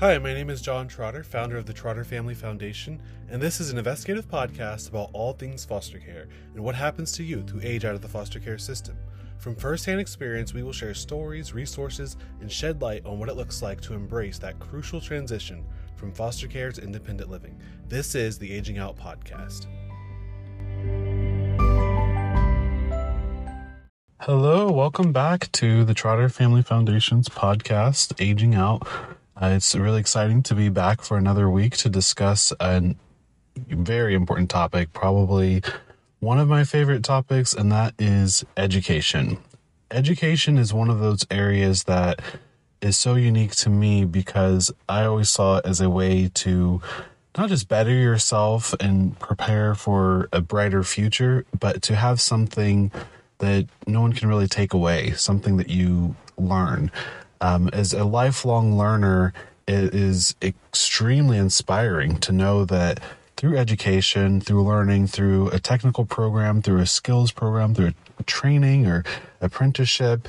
Hi, my name is John Trotter, founder of the Trotter Family Foundation, and this is an investigative podcast about all things foster care and what happens to youth who age out of the foster care system. From firsthand experience, we will share stories, resources, and shed light on what it looks like to embrace that crucial transition from foster care to independent living. This is the Aging Out Podcast. Hello, welcome back to the Trotter Family Foundation's podcast, Aging Out. Uh, it's really exciting to be back for another week to discuss a very important topic, probably one of my favorite topics, and that is education. Education is one of those areas that is so unique to me because I always saw it as a way to not just better yourself and prepare for a brighter future, but to have something that no one can really take away, something that you learn. Um, as a lifelong learner, it is extremely inspiring to know that through education, through learning, through a technical program, through a skills program, through training or apprenticeship,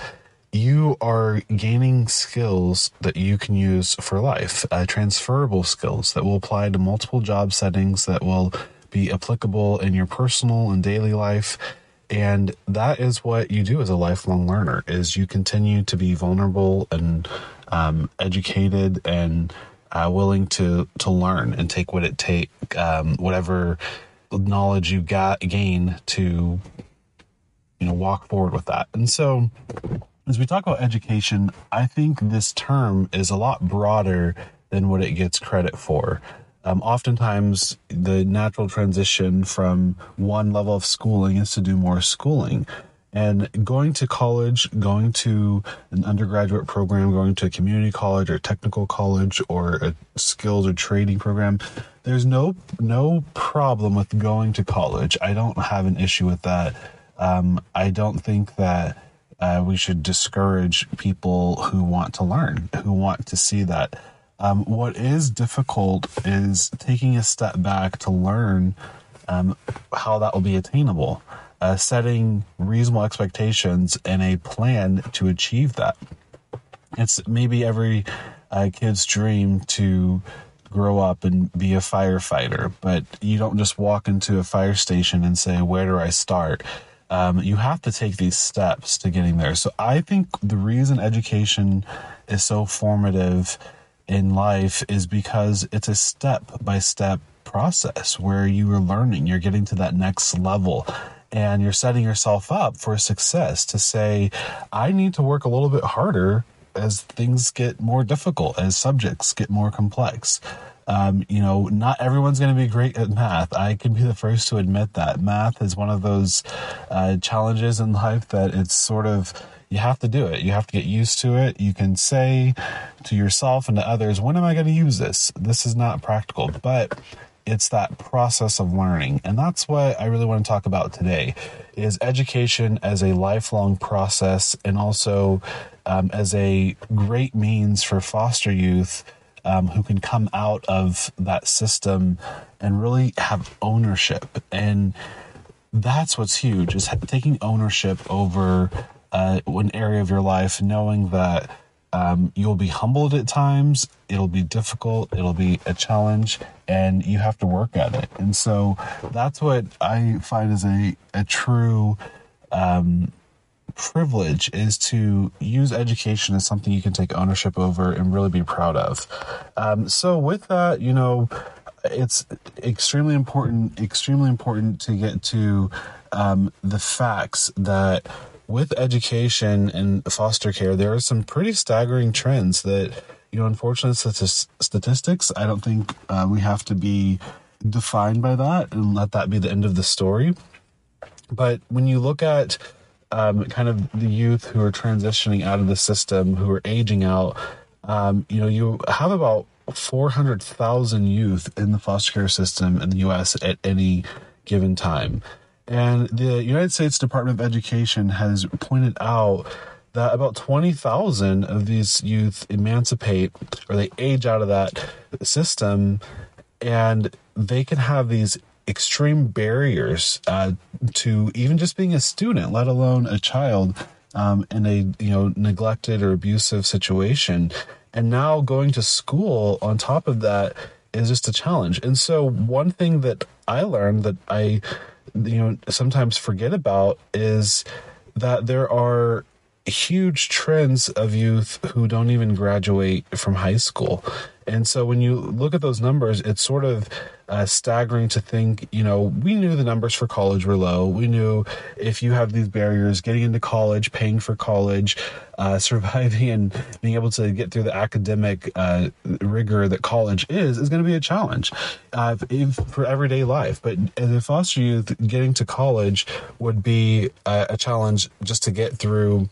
you are gaining skills that you can use for life, uh, transferable skills that will apply to multiple job settings that will be applicable in your personal and daily life and that is what you do as a lifelong learner is you continue to be vulnerable and um, educated and uh, willing to to learn and take what it take um, whatever knowledge you got gain to you know walk forward with that. And so as we talk about education i think this term is a lot broader than what it gets credit for um, oftentimes the natural transition from one level of schooling is to do more schooling. And going to college, going to an undergraduate program, going to a community college or technical college or a skills or trading program, there's no no problem with going to college. I don't have an issue with that. Um, I don't think that uh, we should discourage people who want to learn, who want to see that um, what is difficult is taking a step back to learn um, how that will be attainable, uh, setting reasonable expectations and a plan to achieve that. It's maybe every uh, kid's dream to grow up and be a firefighter, but you don't just walk into a fire station and say, Where do I start? Um, you have to take these steps to getting there. So I think the reason education is so formative in life is because it's a step by step process where you are learning, you're getting to that next level and you're setting yourself up for success to say, I need to work a little bit harder as things get more difficult, as subjects get more complex. Um, you know, not everyone's going to be great at math. I can be the first to admit that. Math is one of those uh, challenges in life that it's sort of you have to do it. You have to get used to it. You can say to yourself and to others, when am I going to use this? This is not practical, but it's that process of learning. And that's what I really want to talk about today is education as a lifelong process and also um, as a great means for foster youth um, who can come out of that system and really have ownership. And that's what's huge is taking ownership over uh, an area of your life, knowing that um, you'll be humbled at times, it'll be difficult, it'll be a challenge, and you have to work at it. And so that's what I find is a, a true um, privilege is to use education as something you can take ownership over and really be proud of. Um, so with that, you know, it's extremely important, extremely important to get to um, the facts that with education and foster care, there are some pretty staggering trends that, you know, unfortunately, statistics, I don't think uh, we have to be defined by that and let that be the end of the story. But when you look at um, kind of the youth who are transitioning out of the system, who are aging out, um, you know, you have about 400,000 youth in the foster care system in the US at any given time. And the United States Department of Education has pointed out that about 20,000 of these youth emancipate or they age out of that system and they can have these extreme barriers uh, to even just being a student, let alone a child um, in a you know neglected or abusive situation. And now going to school on top of that is just a challenge. And so one thing that I learned that I you know sometimes forget about is that there are huge trends of youth who don't even graduate from high school. And so when you look at those numbers, it's sort of uh, staggering to think, you know, we knew the numbers for college were low. We knew if you have these barriers, getting into college, paying for college, uh, surviving and being able to get through the academic uh, rigor that college is, is going to be a challenge uh, if, for everyday life. But as a foster youth, getting to college would be a, a challenge just to get through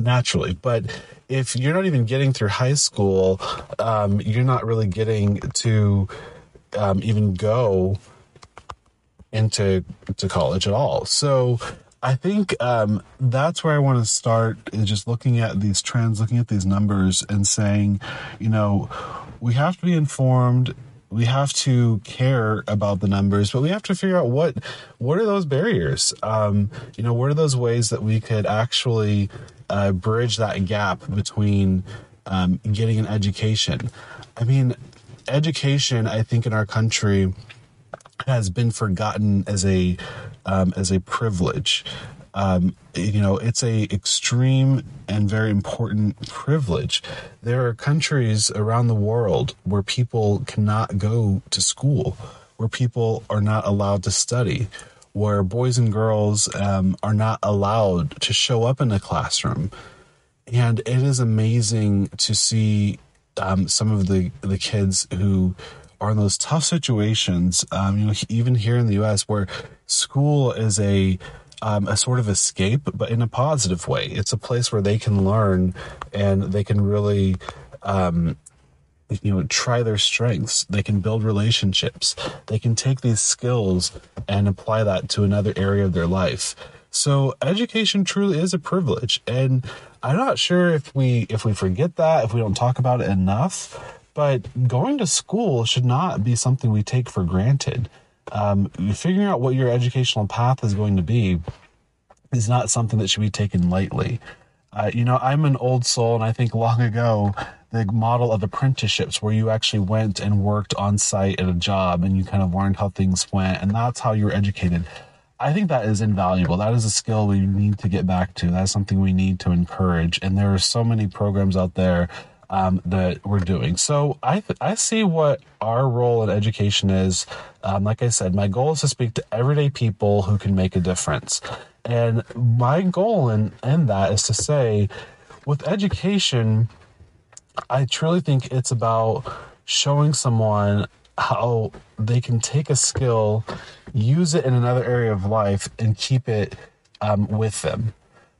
naturally. But if you're not even getting through high school, um, you're not really getting to um, even go into to college at all. So I think um, that's where I want to start is just looking at these trends, looking at these numbers, and saying, you know, we have to be informed. We have to care about the numbers, but we have to figure out what what are those barriers. Um, you know, what are those ways that we could actually uh, bridge that gap between um, getting an education. I mean, education, I think, in our country has been forgotten as a um, as a privilege. Um, you know, it's a extreme and very important privilege. There are countries around the world where people cannot go to school, where people are not allowed to study, where boys and girls um, are not allowed to show up in a classroom. And it is amazing to see um, some of the, the kids who are in those tough situations. Um, you know, even here in the U.S., where school is a um, a sort of escape, but in a positive way. It's a place where they can learn and they can really um, you know try their strengths. They can build relationships. They can take these skills and apply that to another area of their life. So education truly is a privilege. And i'm not sure if we if we forget that if we don't talk about it enough but going to school should not be something we take for granted um, figuring out what your educational path is going to be is not something that should be taken lightly uh, you know, I'm an old soul, and I think long ago the model of apprenticeships where you actually went and worked on site at a job and you kind of learned how things went and that's how you were educated. I think that is invaluable. That is a skill we need to get back to. That's something we need to encourage. And there are so many programs out there um, that we're doing. So I th- I see what our role in education is. Um, like I said, my goal is to speak to everyday people who can make a difference. And my goal in, in that is to say, with education, I truly think it's about showing someone how they can take a skill, use it in another area of life, and keep it um, with them.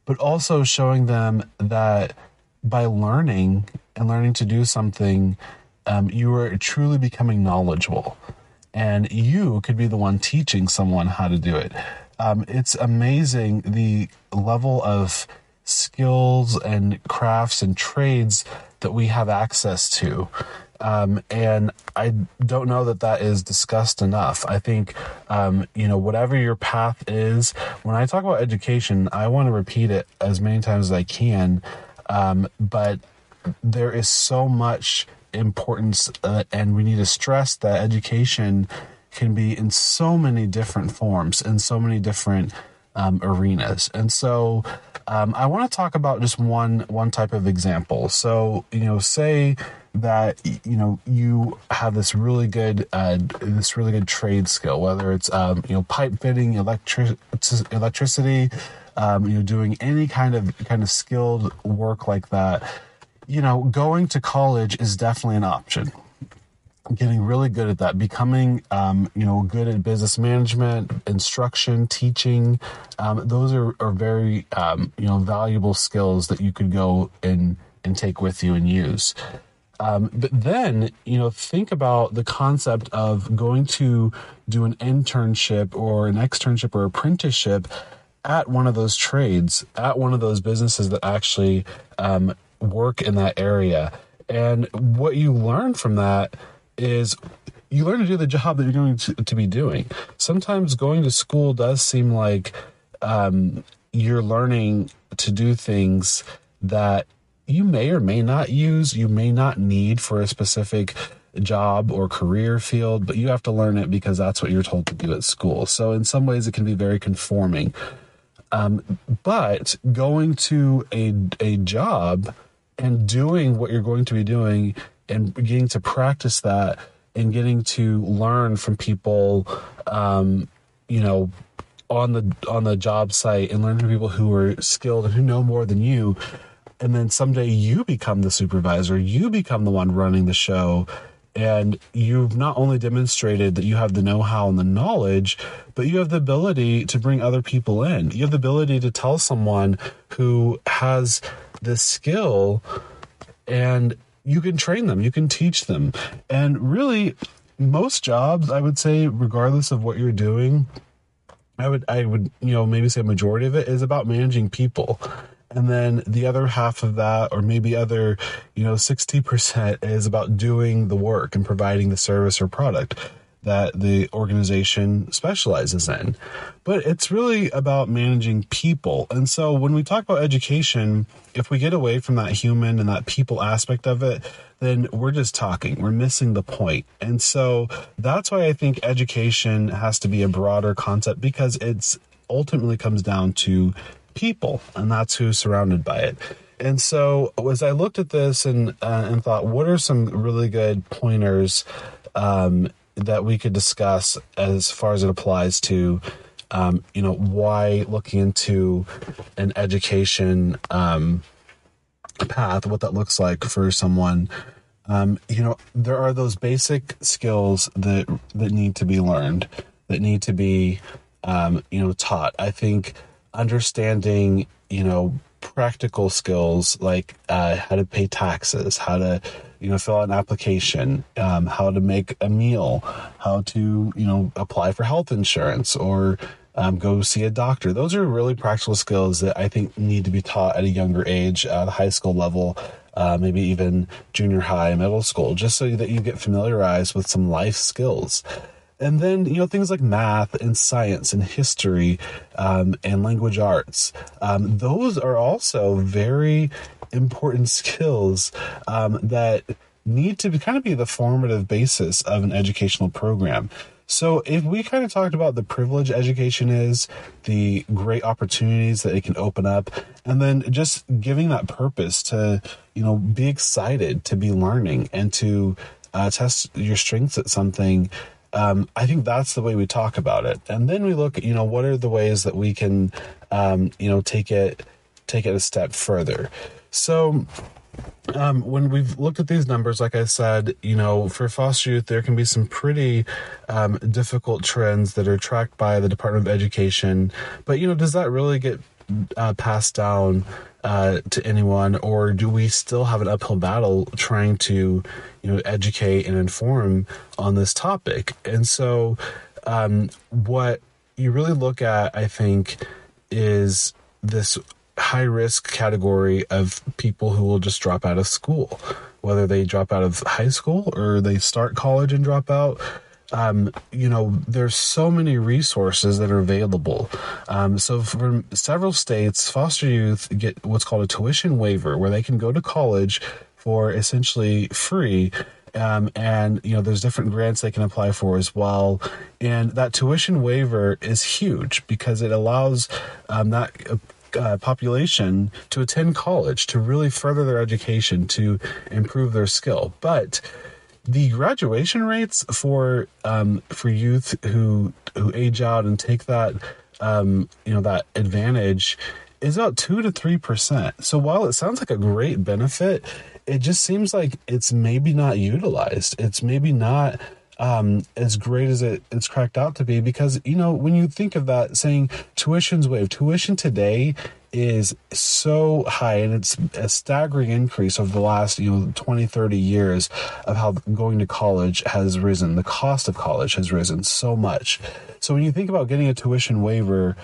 But also showing them that by learning and learning to do something, um, you are truly becoming knowledgeable. And you could be the one teaching someone how to do it. Um, it's amazing the level of skills and crafts and trades that we have access to. Um, and I don't know that that is discussed enough. I think, um, you know, whatever your path is, when I talk about education, I want to repeat it as many times as I can. Um, but there is so much importance, uh, and we need to stress that education can be in so many different forms in so many different um, arenas. And so um, I want to talk about just one one type of example. So you know, say that you know you have this really good uh, this really good trade skill, whether it's um, you know pipe fitting, electric electricity, um, you know doing any kind of kind of skilled work like that. You know, going to college is definitely an option getting really good at that, becoming, um, you know, good at business management, instruction, teaching. Um, those are, are very, um, you know, valuable skills that you could go and, and take with you and use. Um, but then, you know, think about the concept of going to do an internship or an externship or apprenticeship at one of those trades, at one of those businesses that actually um, work in that area. And what you learn from that is you learn to do the job that you're going to, to be doing. Sometimes going to school does seem like um, you're learning to do things that you may or may not use, you may not need for a specific job or career field, but you have to learn it because that's what you're told to do at school. So in some ways, it can be very conforming. Um, but going to a a job and doing what you're going to be doing and getting to practice that and getting to learn from people, um, you know, on the on the job site and learn from people who are skilled and who know more than you and then someday you become the supervisor you become the one running the show and you've not only demonstrated that you have the know-how and the knowledge but you have the ability to bring other people in. You have the ability to tell someone who has this skill and you can train them you can teach them. And really most jobs i would say regardless of what you're doing i would i would you know maybe say a majority of it is about managing people and then the other half of that or maybe other you know 60% is about doing the work and providing the service or product that the organization specializes in. But it's really about managing people. And so when we talk about education if we get away from that human and that people aspect of it then we're just talking. We're missing the point. And so that's why i think education has to be a broader concept because it's ultimately comes down to people, and that's who's surrounded by it. And so, as I looked at this and uh, and thought, what are some really good pointers um, that we could discuss as far as it applies to, um, you know, why looking into an education um, path, what that looks like for someone. Um, you know, there are those basic skills that that need to be learned, that need to be, um, you know, taught. I think understanding, you know, practical skills like uh, how to pay taxes, how to, you know, fill out an application, um, how to make a meal, how to, you know, apply for health insurance or um, go see a doctor. Those are really practical skills that I think need to be taught at a younger age, at the high school level, uh, maybe even junior high, middle school, just so that you get familiarized with some life skills. And then, you know, things like math and science and history um, and language arts, um, those are also very important skills um, that need to be, kind of be the formative basis of an educational program. So, if we kind of talked about the privilege education is, the great opportunities that it can open up, and then just giving that purpose to, you know, be excited to be learning and to uh, test your strengths at something um, I think that's the way we talk about it. And then we look, you know, what are the ways that we can, um, you know, take it take it a step further. So um, when we've looked at these numbers, like I said, you know, for foster youth, there can be some pretty um, difficult trends that are tracked by the Department of Education. But, you know, does that really get uh, passed down uh, to anyone, or do we still have an uphill battle trying to, you know, educate and inform on this topic? And so, um, what you really look at, I think, is this high risk category of people who will just drop out of school, whether they drop out of high school or they start college and drop out um, you know, there's so many resources that are available. Um, so, for several states, foster youth get what's called a tuition waiver, where they can go to college for essentially free. Um, and you know, there's different grants they can apply for as well. And that tuition waiver is huge because it allows um, that. Uh, population to attend college to really further their education to improve their skill but the graduation rates for um, for youth who who age out and take that um, you know that advantage is about two to three percent. So while it sounds like a great benefit, it just seems like it's maybe not utilized. It's maybe not um, as great as it, it's cracked out to be because you know when you think of that saying tuition's waived tuition today is so high and it's a staggering increase over the last you know 20 30 years of how going to college has risen. The cost of college has risen so much. So when you think about getting a tuition waiver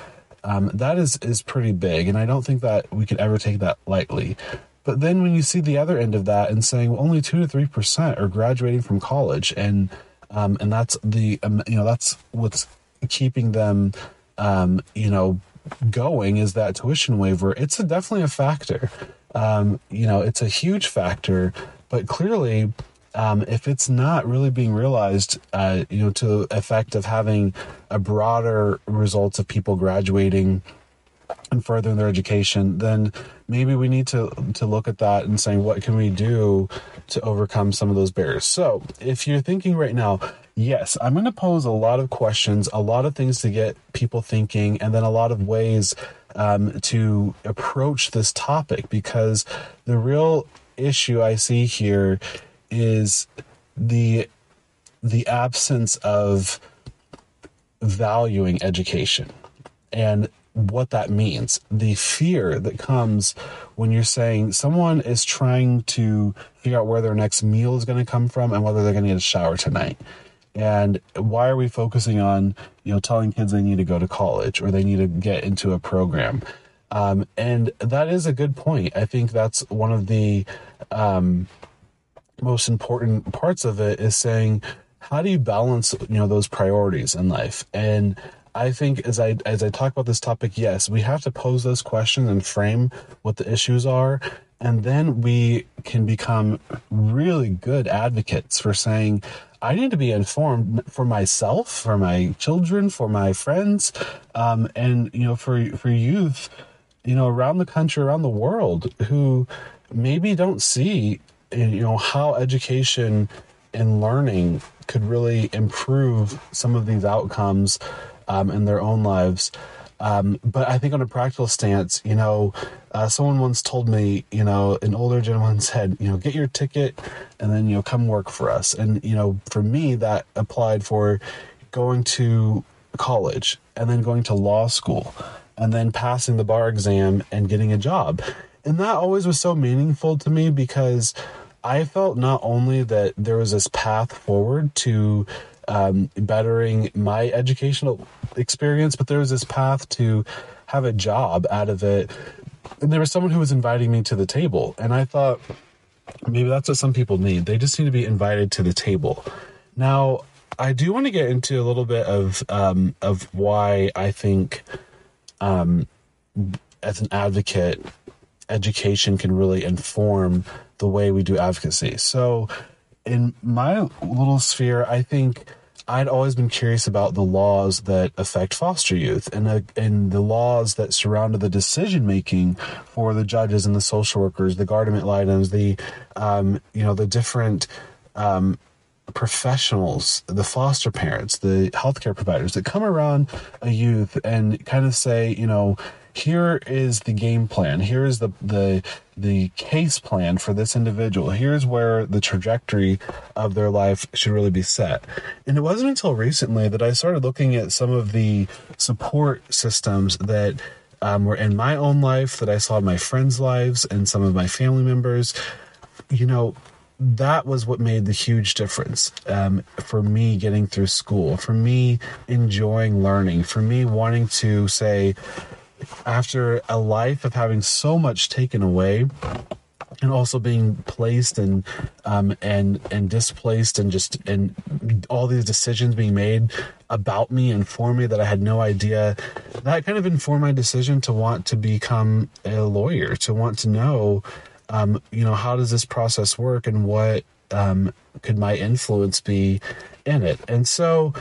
um, that is is pretty big and i don't think that we could ever take that lightly. But then when you see the other end of that and saying well, only 2 to 3 percent are graduating from college and um, and that's the um, you know that's what's keeping them um, you know going is that tuition waiver. It's a, definitely a factor. um, you know, it's a huge factor. But clearly, um, if it's not really being realized, uh, you know, to the effect of having a broader results of people graduating and furthering their education, then maybe we need to to look at that and saying what can we do to overcome some of those barriers. So, if you're thinking right now, yes, I'm going to pose a lot of questions, a lot of things to get people thinking, and then a lot of ways um, to approach this topic because the real issue I see here is the the absence of valuing education and what that means. The fear that comes when you're saying someone is trying to figure out where their next meal is going to come from and whether they're going to get a shower tonight and why are we focusing on you know telling kids they need to go to college or they need to get into a program? Um, and that is a good point. I think that's one of the um, most important parts of it is saying how do you balance you know those priorities in life? And i think as i as i talk about this topic yes we have to pose those questions and frame what the issues are and then we can become really good advocates for saying i need to be informed for myself for my children for my friends um, and you know for for youth you know around the country around the world who maybe don't see you know how education and learning could really improve some of these outcomes um, in their own lives. Um, but I think on a practical stance, you know, uh, someone once told me, you know, an older gentleman said, you know, get your ticket and then, you know, come work for us. And, you know, for me, that applied for going to college and then going to law school and then passing the bar exam and getting a job. And that always was so meaningful to me because I felt not only that there was this path forward to um, bettering my educational experience, but there was this path to have a job out of it. And there was someone who was inviting me to the table. And I thought, maybe that's what some people need. They just need to be invited to the table. Now, I do want to get into a little bit of um, of why I think, um, as an advocate, education can really inform the way we do advocacy. So, in my little sphere, I think I'd always been curious about the laws that affect foster youth and the, and the laws that surrounded the decision making for the judges and the social workers, the guardian ad litems, the um, you know the different um, professionals, the foster parents, the healthcare providers that come around a youth and kind of say, you know, here is the game plan. Here is the the the case plan for this individual. Here's where the trajectory of their life should really be set. And it wasn't until recently that I started looking at some of the support systems that um, were in my own life, that I saw in my friends' lives and some of my family members. You know, that was what made the huge difference um, for me getting through school, for me enjoying learning, for me wanting to say, after a life of having so much taken away and also being placed and um, and and displaced and just and all these decisions being made about me and for me that I had no idea that kind of informed my decision to want to become a lawyer to want to know um, you know how does this process work and what um, could my influence be in it? And so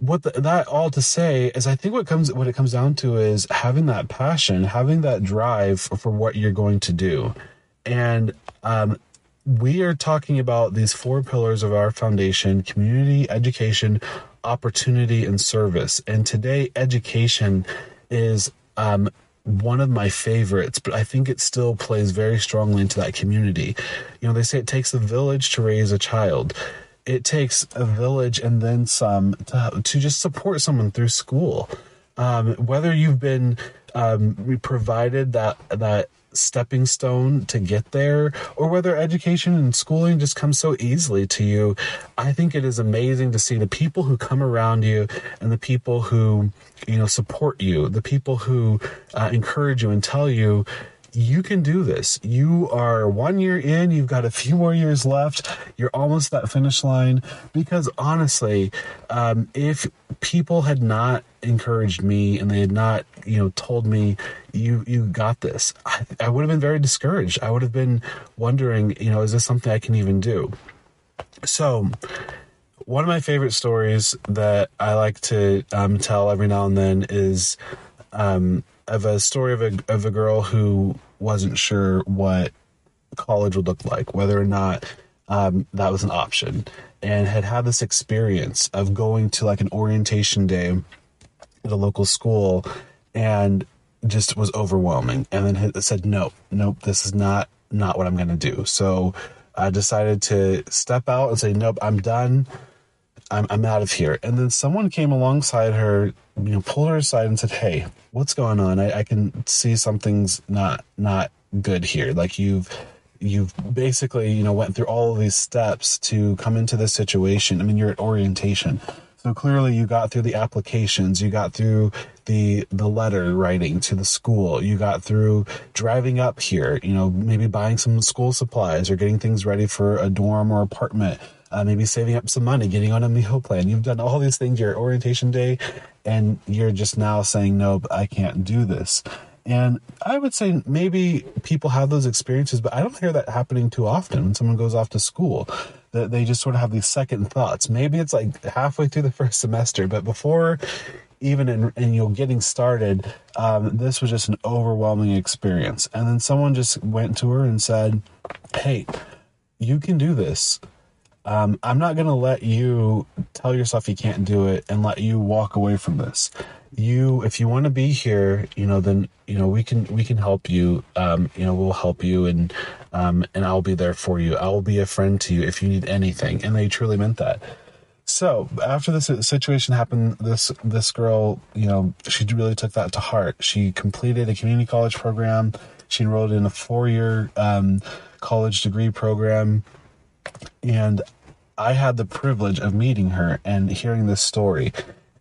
what the, that all to say is i think what comes what it comes down to is having that passion having that drive for, for what you're going to do. And um, we are talking about these four pillars of our foundation community education opportunity and service. And today education is um, one of my favorites, but I think it still plays very strongly into that community. You know, they say it takes a village to raise a child it takes a village and then some to, to just support someone through school. Um, whether you've been um, provided that that stepping stone to get there, or whether education and schooling just comes so easily to you, I think it is amazing to see the people who come around you and the people who you know support you, the people who uh, encourage you and tell you you can do this. You are one year in, you've got a few more years left. You're almost that finish line. Because honestly, um, if people had not encouraged me and they had not, you know, told me you you got this, I, I would have been very discouraged. I would have been wondering, you know, is this something I can even do? So one of my favorite stories that I like to um, tell every now and then is um, of a story of a of a girl who wasn't sure what college would look like, whether or not um, that was an option, and had had this experience of going to like an orientation day at a local school, and just was overwhelming, and then had said, "Nope, nope, this is not not what I'm going to do." So I decided to step out and say, "Nope, I'm done." I'm, I'm out of here. And then someone came alongside her, you know, pulled her aside and said, Hey, what's going on? I, I can see something's not, not good here. Like you've, you've basically, you know, went through all of these steps to come into this situation. I mean, you're at orientation. So clearly you got through the applications, you got through the the letter writing to the school, you got through driving up here, you know, maybe buying some school supplies or getting things ready for a dorm or apartment uh, maybe saving up some money, getting on a meal plan. You've done all these things your orientation day, and you're just now saying, nope, I can't do this. And I would say maybe people have those experiences, but I don't hear that happening too often when someone goes off to school. That they just sort of have these second thoughts. Maybe it's like halfway through the first semester, but before even in, in you know getting started, um, this was just an overwhelming experience. And then someone just went to her and said, "Hey, you can do this um, I'm not going to let you tell yourself you can't do it and let you walk away from this. You, if you want to be here, you know, then you know we can we can help you. Um, you know, we'll help you, and um, and I'll be there for you. I will be a friend to you if you need anything. And they truly meant that. So after this situation happened, this this girl, you know, she really took that to heart. She completed a community college program. She enrolled in a four year um, college degree program, and I had the privilege of meeting her and hearing this story.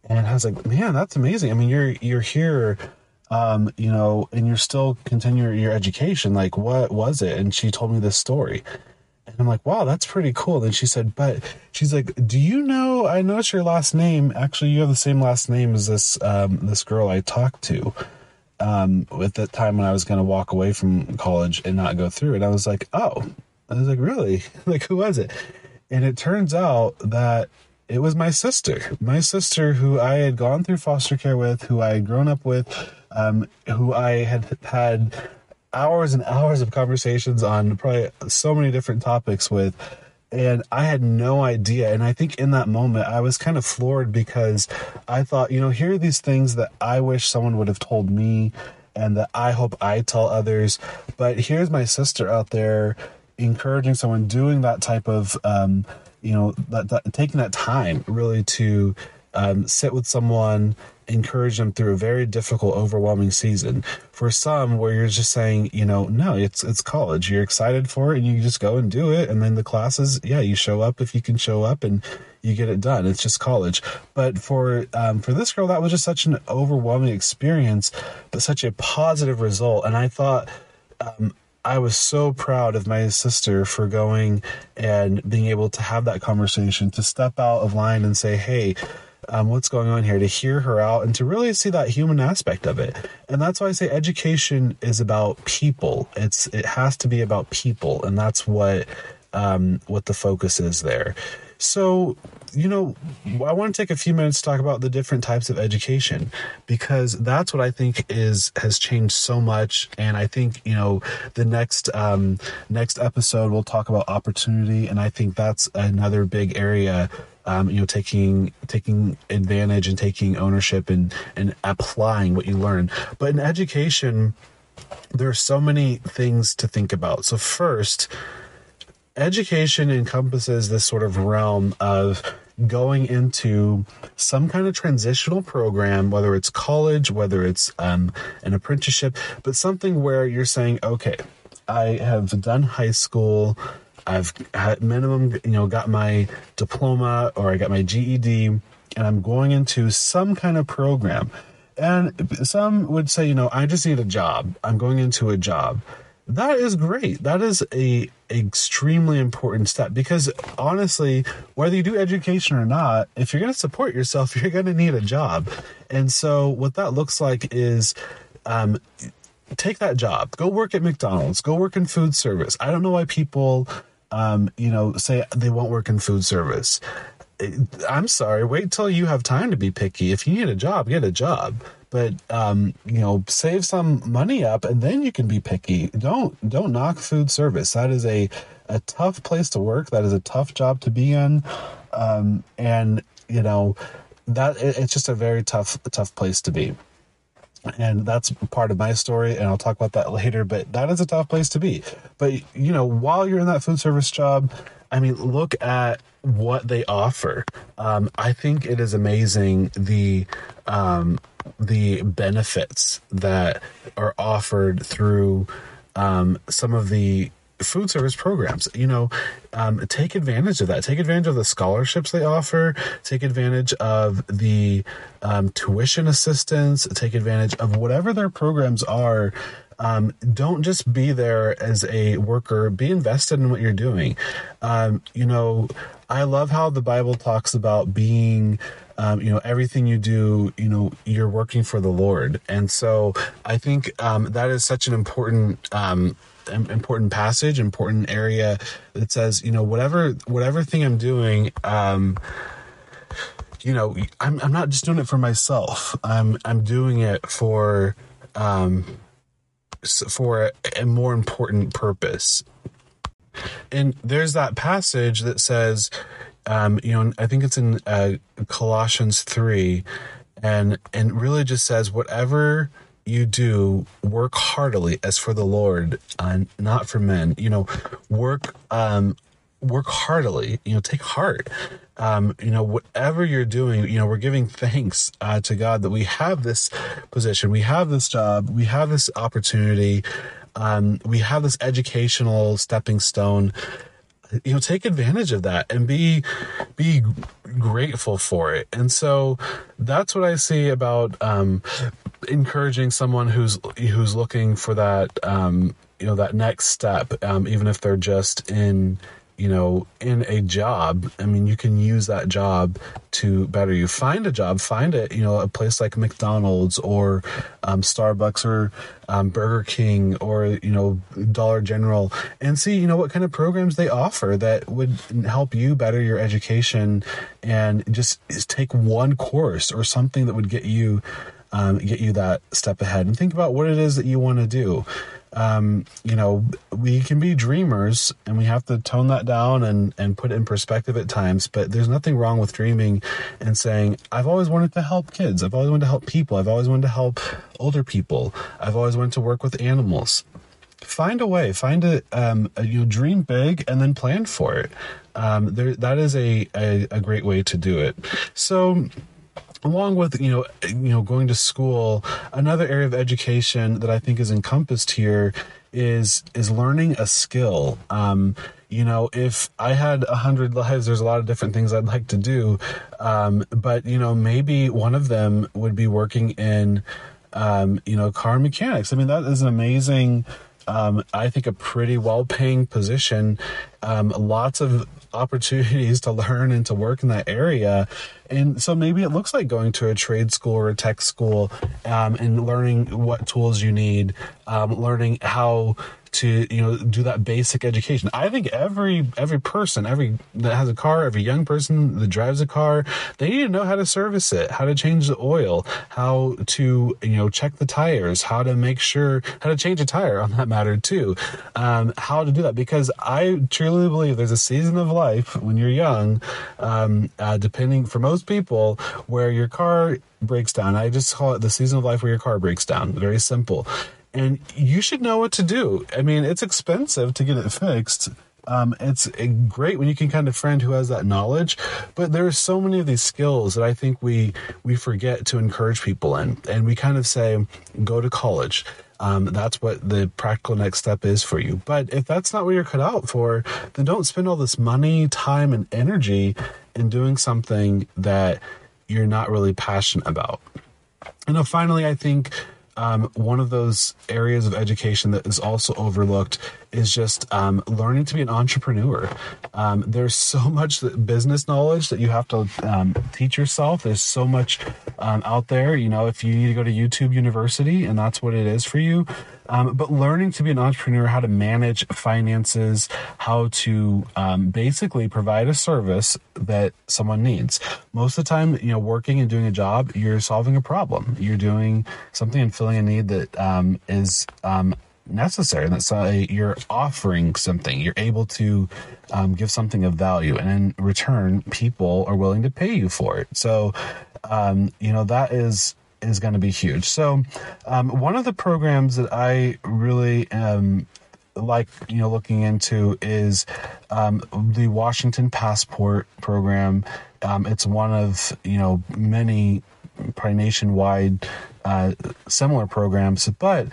And I was like, man, that's amazing. I mean, you're you're here, um, you know, and you're still continuing your education. Like, what was it? And she told me this story. And I'm like, wow, that's pretty cool. Then she said, but she's like, do you know? I noticed your last name. Actually, you have the same last name as this um, this girl I talked to. Um, at that time when I was going to walk away from college and not go through And I was like, oh, I was like, really? like, who was it? And it turns out that it was my sister, my sister who I had gone through foster care with, who I had grown up with, um, who I had had hours and hours of conversations on probably so many different topics with. And I had no idea. And I think in that moment, I was kind of floored because I thought, you know, here are these things that I wish someone would have told me and that I hope I tell others. But here's my sister out there encouraging someone doing that type of um, you know that, that, taking that time really to um, sit with someone encourage them through a very difficult overwhelming season. For some where you're just saying you know no it's it's college. You're excited for it and you just go and do it. And then the classes yeah you show up if you can show up and you get it done. It's just college. But for um, for this girl that was just such an overwhelming experience but such a positive result. And i thought um, I was so proud of my sister for going and being able to have that conversation, to step out of line and say, hey, um, what's going on here, to hear her out and to really see that human aspect of it. And that's why I say education is about people. It's it has to be about people, and that's what um, what the focus is there. So, you know, I want to take a few minutes to talk about the different types of education because that's what I think is has changed so much. And I think you know the next um, next episode we'll talk about opportunity, and I think that's another big area. Um, you know, taking taking advantage and taking ownership and and applying what you learn. But in education, there are so many things to think about. So first education encompasses this sort of realm of going into some kind of transitional program, whether it's college, whether it's um, an apprenticeship, but something where you're saying, okay, I have done high school. I've had minimum, you know, got my diploma or I got my GED, and I'm going into some kind of program. And some would say, you know, I just need a job. I'm going into a job. That is great. That is a extremely important step because honestly, whether you do education or not, if you're going to support yourself, you're going to need a job. And so what that looks like is um, take that job. Go work at McDonald's. Go work in food service. I don't know why people um, you know, say they won't work in food service. I'm sorry, wait till you have time to be picky. If you need a job, get a job. But um, you know, save some money up and then you can be picky. Don't don't knock food service. That is a a tough place to work. That is a tough job to be in. Um, and you know, that it's just a very tough tough place to be and that's part of my story and i'll talk about that later but that is a tough place to be but you know while you're in that food service job i mean look at what they offer um, i think it is amazing the um, the benefits that are offered through um, some of the food service programs. You know, um, take advantage of that. Take advantage of the scholarships they offer. Take advantage of the um, tuition assistance. Take advantage of whatever their programs are. Um, don't just be there as a worker. Be invested in what you're doing. Um, you know, I love how the Bible talks about being um, you know everything you do you know you're working for the lord and so i think um, that is such an important um, important passage, important area that says, you know, whatever whatever thing I'm doing, um, you know, I'm I'm not just doing it for myself. I'm I'm doing it for um, for a, a more important purpose. And there's that passage that says, um, you know, I think it's in uh, Colossians three, and and really just says whatever you do work heartily as for the Lord and not for men. You know, work um work heartily. You know, take heart. Um, you know, whatever you're doing, you know, we're giving thanks uh, to God that we have this position, we have this job, we have this opportunity, um, we have this educational stepping stone. You know take advantage of that and be be grateful for it. And so that's what i see about um encouraging someone who's who's looking for that um, you know that next step, um, even if they're just in you know in a job i mean you can use that job to better you. Find a job find it you know a place like mcdonald's or um, starbucks or um, burger king or you know dollar general and see you know what kind of programs they offer that would help you better your education and just take one course or something that would get you um, get you that step ahead and think about what it is that you want to do. Um, you know, we can be dreamers and we have to tone that down and, and put it in perspective at times, but there's nothing wrong with dreaming and saying, I've always wanted to help kids. I've always wanted to help people. I've always wanted to help older people. I've always wanted to work with animals. Find a way, find a, um, a you know, dream big and then plan for it. Um, there, that is a, a, a great way to do it. So, along with you know you know going to school another area of education that i think is encompassed here is is learning a skill. Um you know if i had a hundred lives there's a lot of different things i'd like to do. Um but you know maybe one of them would be working in um you know car mechanics. I mean that is an amazing um, I think a pretty well paying position. Um, lots of opportunities to learn and to work in that area. And so maybe it looks like going to a trade school or a tech school um, and learning what tools you need, um, learning how to you know do that basic education. I think every every person, every that has a car, every young person that drives a car, they need to know how to service it, how to change the oil, how to you know check the tires, how to make sure how to change a tire on that matter too, um, how to do that because I truly believe there's a season of life when you're young, um, uh, depending for most people, where your car breaks down. I just call it the season of life where your car breaks down. Very simple and you should know what to do. I mean, it's expensive to get it fixed. Um, it's great when you can kind of friend who has that knowledge, but there are so many of these skills that I think we we forget to encourage people in, and we kind of say, "Go to college." Um, that's what the practical next step is for you. But if that's not what you're cut out for, then don't spend all this money, time, and energy in doing something that you're not really passionate about. And finally, I think um, one of those areas of education that is also overlooked is just um, learning to be an entrepreneur. Um, there's so much business knowledge that you have to um, teach yourself. There's so much um, out there. You know, if you need to go to YouTube University and that's what it is for you, um, but learning to be an entrepreneur, how to manage finances, how to um, basically provide a service that someone needs. Most of the time, you know, working and doing a job, you're solving a problem. You're doing something and filling a need that um, is um, necessary. That's uh, you're offering something. You're able to um, give something of value, and in return, people are willing to pay you for it. So, um, you know, that is is going to be huge. So, um, one of the programs that I really um, like, you know, looking into is um, the Washington Passport program. Um, it's one of you know many probably nationwide uh, similar programs, but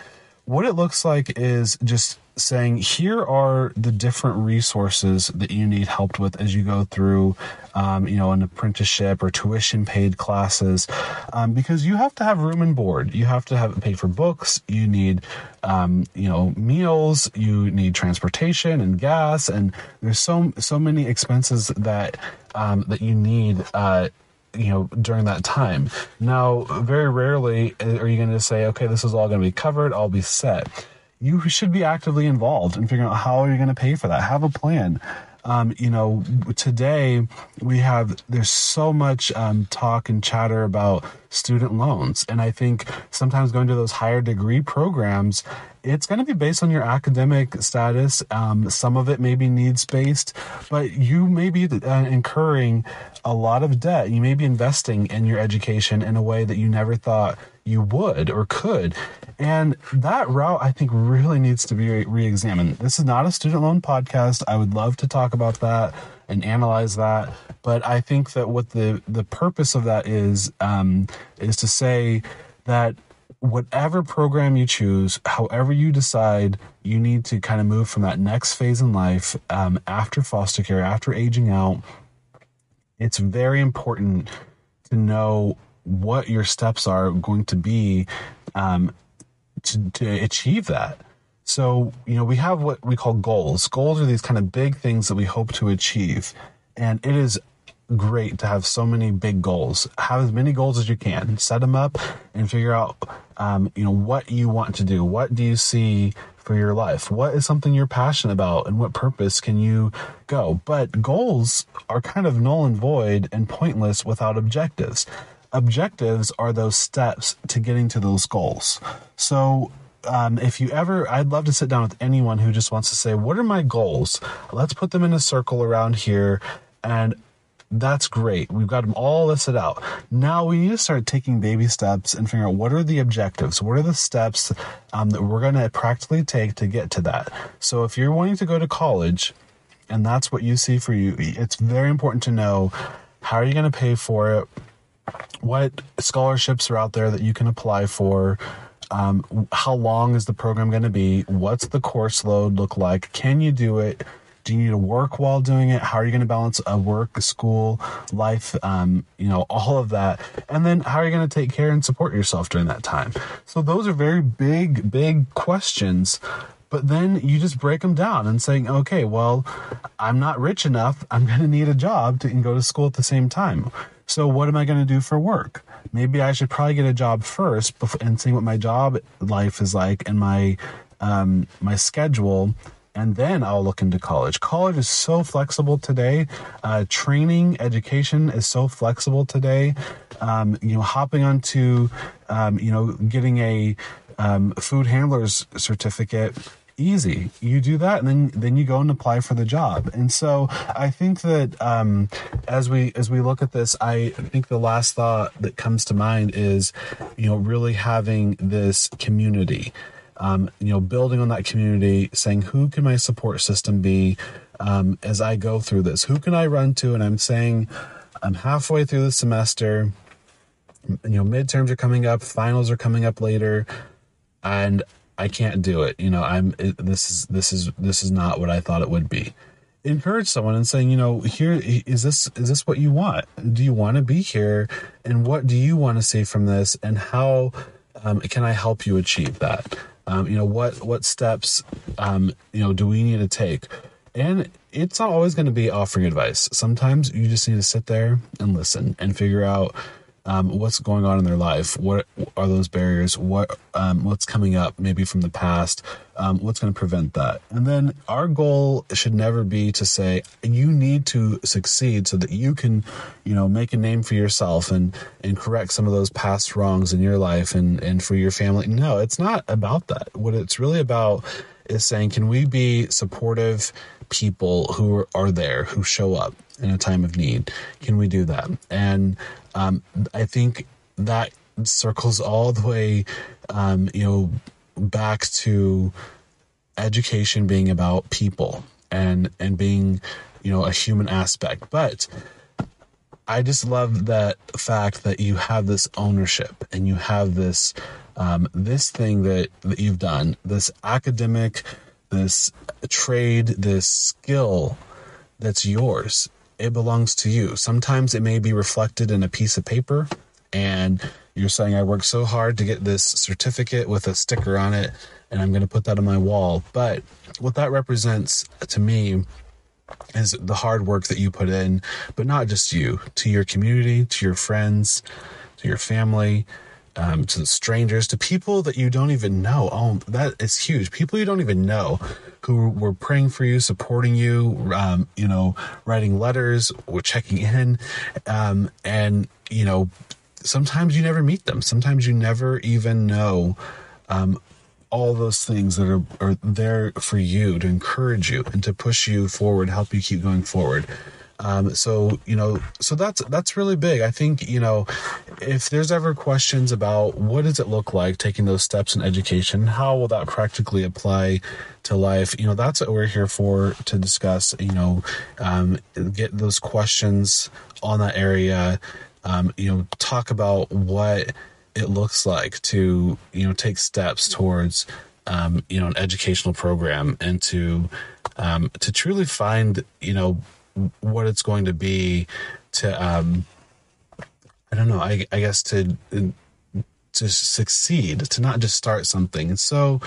what it looks like is just saying here are the different resources that you need help with as you go through um, you know an apprenticeship or tuition paid classes. Um, because you have to have room and board. You have to have pay for books. You need um, you know meals. You need transportation and gas. And there's so so many expenses that um, that you need uh, you know during that time now very rarely uh, are you going to say okay this is all going to be covered i'll be set you should be actively involved in figuring out how are you're going to pay for that. Have a plan. Um, you know, today we have there's so much um, talk and chatter about student loans, and I think sometimes going to those higher degree programs, it's going to be based on your academic status. Um, some of it may be needs based, but you may be uh, incurring a lot of debt. You may be investing in your education in a way that you never thought you would or could. And that route, I think, really needs to be re examined. This is not a student loan podcast. I would love to talk about that and analyze that. But I think that what the, the purpose of that is, um, is to say that whatever program you choose, however you decide, you need to kind of move from that next phase in life um, after foster care, after aging out. It's very important to know what your steps are going to be um, to, to achieve that. So, you know, we have what we call goals. Goals are these kind of big things that we hope to achieve. And it is great to have so many big goals. Have as many goals as you can. Set them up and figure out, um, you know, what you want to do. What do you see for your life? What is something you're passionate about and what purpose can you go? But goals are kind of null and void and pointless without objectives objectives are those steps to getting to those goals. So, um, if you ever, I'd love to sit down with anyone who just wants to say, What are my goals? Let's put them in a circle around here. And that's great. We've got them all listed out. Now we need to start taking baby steps and figure out what are the objectives? What are the steps um, that we're going to practically take to get to that? So if you're wanting to go to college and that's what you see for you, it's very important to know how are you going to pay for it? What scholarships are out there that you can apply for. Um, how long is the program going to be? What's the course load look like? Can you do it? Do you need to work while doing it? How are you going to balance a work, a school, life? Um, you know, all of that. And then how are you going to take care and support yourself during that time? So those are very big, big questions but then you just break them down and saying, okay, well, I'm not rich enough. I'm going to need a job to, go to school at the same time. So what am I going to do for work? Maybe I should probably get a job first and see what my job life is like and my um, my schedule, and then I'll look into college. College is so flexible today. Uh, training, education is so flexible today. Um, you know, hopping onto, um, you know, getting a um, food handler's certificate easy. You do that, and then then you go and apply for the job. And so I think that um, as we as we look at this, I think the last thought that comes to mind is, you know, really having this community. Um, you know, building on that community, saying who can my support system be um, as I go through this? Who can I run to? And I'm saying I'm halfway through the semester. You know, midterms are coming up, finals are coming up later, and I can't do it. You know, I'm this is this is this is not what I thought it would be. encourage someone and saying, you know, here is this is this what you want? Do you want to be here? And what do you want to see from this? And how um, can I help you achieve that? Um, you know, what what steps um, you know do we need to take? And it's not always going to be offering advice. Sometimes you just need to sit there and listen and figure out um, what's going on in their life. What are those barriers? What um, what's coming up maybe from the past? Um, what's going to prevent that? And then our goal should never be to say you need to succeed so that you can, you know, make a name for yourself and and correct some of those past wrongs in your life and and for your family. No, it's not about that. What it's really about is saying, can we be supportive people who are there, who show up in a time of need? Can we do that? And um, I think that circles all the way, um, you know, back to education being about people and and being, you know, a human aspect. But I just love that fact that you have this ownership and you have this um, this thing that that you've done, this academic, this trade, this skill that's yours it belongs to you. Sometimes it may be reflected in a piece of paper, and you're saying, I worked so hard to get this certificate with a sticker on it, and I'm going to put that on my wall. But what that represents to me is the hard work that you put in, but not just you, to your community, to your friends, to your family, um, to strangers, to people that you don't even know. Oh, that is huge. People you don't even know who were praying for you, supporting you, um, you know, writing letters or checking in. Um, and, you know, sometimes you never meet them. Sometimes you never even know um, all those things that are, are there for you to encourage you and to push you forward, help you keep going forward. Um, so you know, so that's that's really big. I think you know, if there's ever questions about what does it look like taking those steps in education, how will that practically apply to life? You know, that's what we're here for to discuss. You know, um, get those questions on that area. Um, you know, talk about what it looks like to you know take steps towards um, you know an educational program and to um, to truly find you know what it's going to be to um i don't know i, I guess to to succeed to not just start something. And so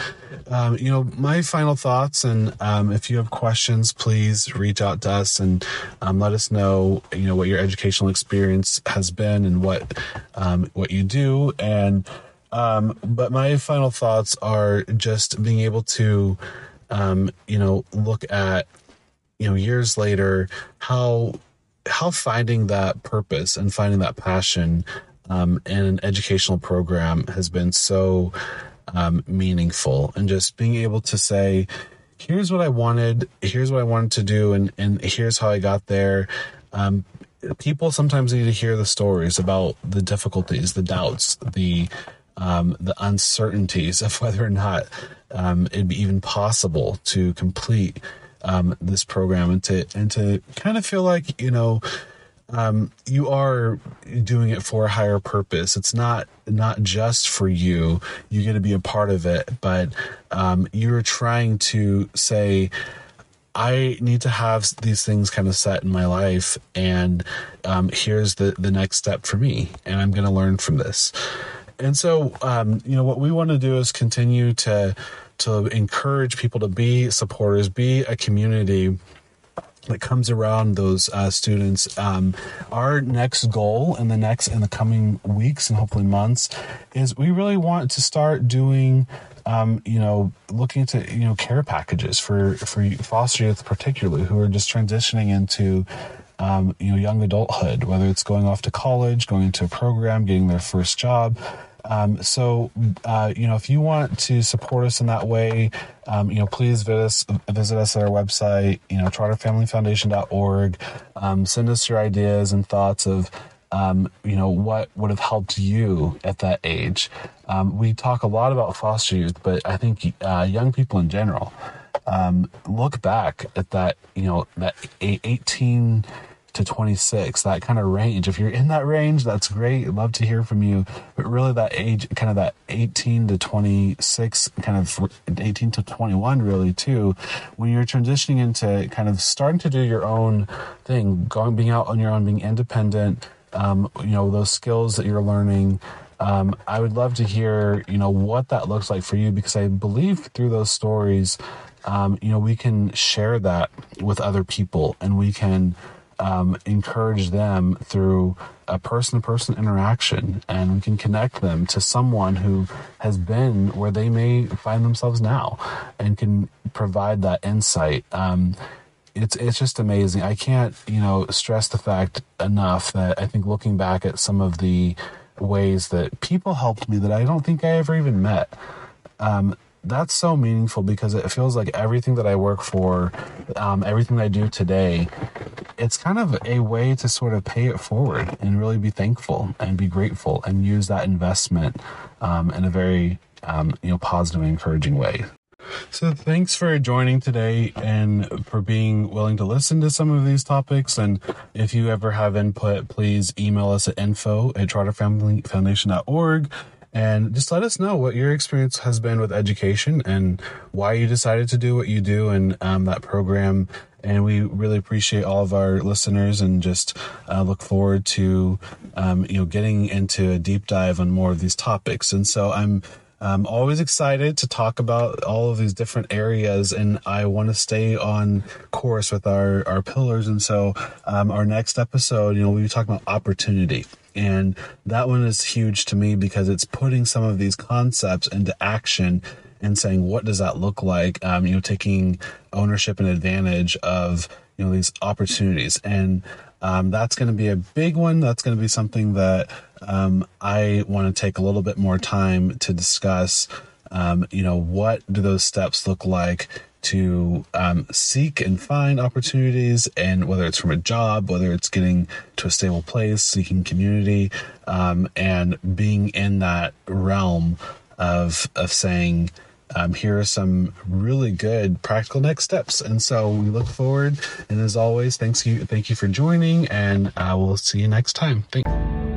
um, you know my final thoughts and um, if you have questions please reach out to us and um, let us know you know what your educational experience has been and what um, what you do. And um, but my final thoughts are just being able to um, you know look at you know years later how how finding that purpose and finding that passion um, in an educational program has been so um, meaningful. And just being able to say here's what i wanted here's what i wanted to do and and here's how i got there. Um, people sometimes need to hear the stories about the difficulties the doubts the um, the uncertainties of whether or not um, it'd be even possible to complete um, this program and to and to kind of feel like you know um, you are doing it for a higher purpose. It's not not just for you. You get to be a part of it, but um, you're trying to say. I need to have these things kind of set in my life, and um, here's the the next step for me, and I'm going to learn from this. And so, um, you know, what we want to do is continue to to encourage people to be supporters, be a community that comes around those uh, students. Um, our next goal in the next in the coming weeks and hopefully months is we really want to start doing. Um, you know, looking to you know care packages for for foster youth, particularly who are just transitioning into um, you know young adulthood, whether it's going off to college, going into a program, getting their first job. Um, so, uh, you know, if you want to support us in that way, um, you know, please visit us, visit us at our website, you know, trotterfamilyfoundation.org. Um, send us your ideas and thoughts of, um, you know, what would have helped you at that age. Um, we talk a lot about foster youth, but I think uh, young people in general um, look back at that, you know, that 18 to 26, that kind of range. If you're in that range, that's great. love to hear from you. But really, that age, kind of that 18 to 26, kind of 18 to 21, really, too, when you're transitioning into kind of starting to do your own thing, going, being out on your own, being independent, um, you know, those skills that you're learning. Um, I would love to hear, you know, what that looks like for you because I believe through those stories, um, you know, we can share that with other people and we can um, encourage them through a person to person interaction and we can connect them to someone who has been where they may find themselves now and can provide that insight. Um, it's it's just amazing. I can't you know stress the fact enough that I think looking back at some of the ways that people helped me that I don't think I ever even met. Um, that's so meaningful because it feels like everything that I work for, um, everything I do today, it's kind of a way to sort of pay it forward and really be thankful and be grateful and use that investment um, in a very um, you know positive and encouraging way. So thanks for joining today and for being willing to listen to some of these topics. And if you ever have input, please email us at info at trotterfamilyfoundation.org and just let us know what your experience has been with education and why you decided to do what you do and um, that program. And we really appreciate all of our listeners and just uh, look forward to, um, you know, getting into a deep dive on more of these topics. And so I'm I'm always excited to talk about all of these different areas, and I want to stay on course with our, our pillars. And so, um, our next episode, you know, we'll be talking about opportunity. And that one is huge to me because it's putting some of these concepts into action and saying, what does that look like? Um, you know, taking ownership and advantage of, you know, these opportunities. And um, that's going to be a big one. That's going to be something that um, I want to take a little bit more time to discuss. Um, you know, what do those steps look like to um, seek and find opportunities, and whether it's from a job, whether it's getting to a stable place, seeking community, um, and being in that realm of of saying, um, here are some really good practical next steps. And so we look forward. And as always, thanks you, thank you for joining, and uh, we'll see you next time. Thank.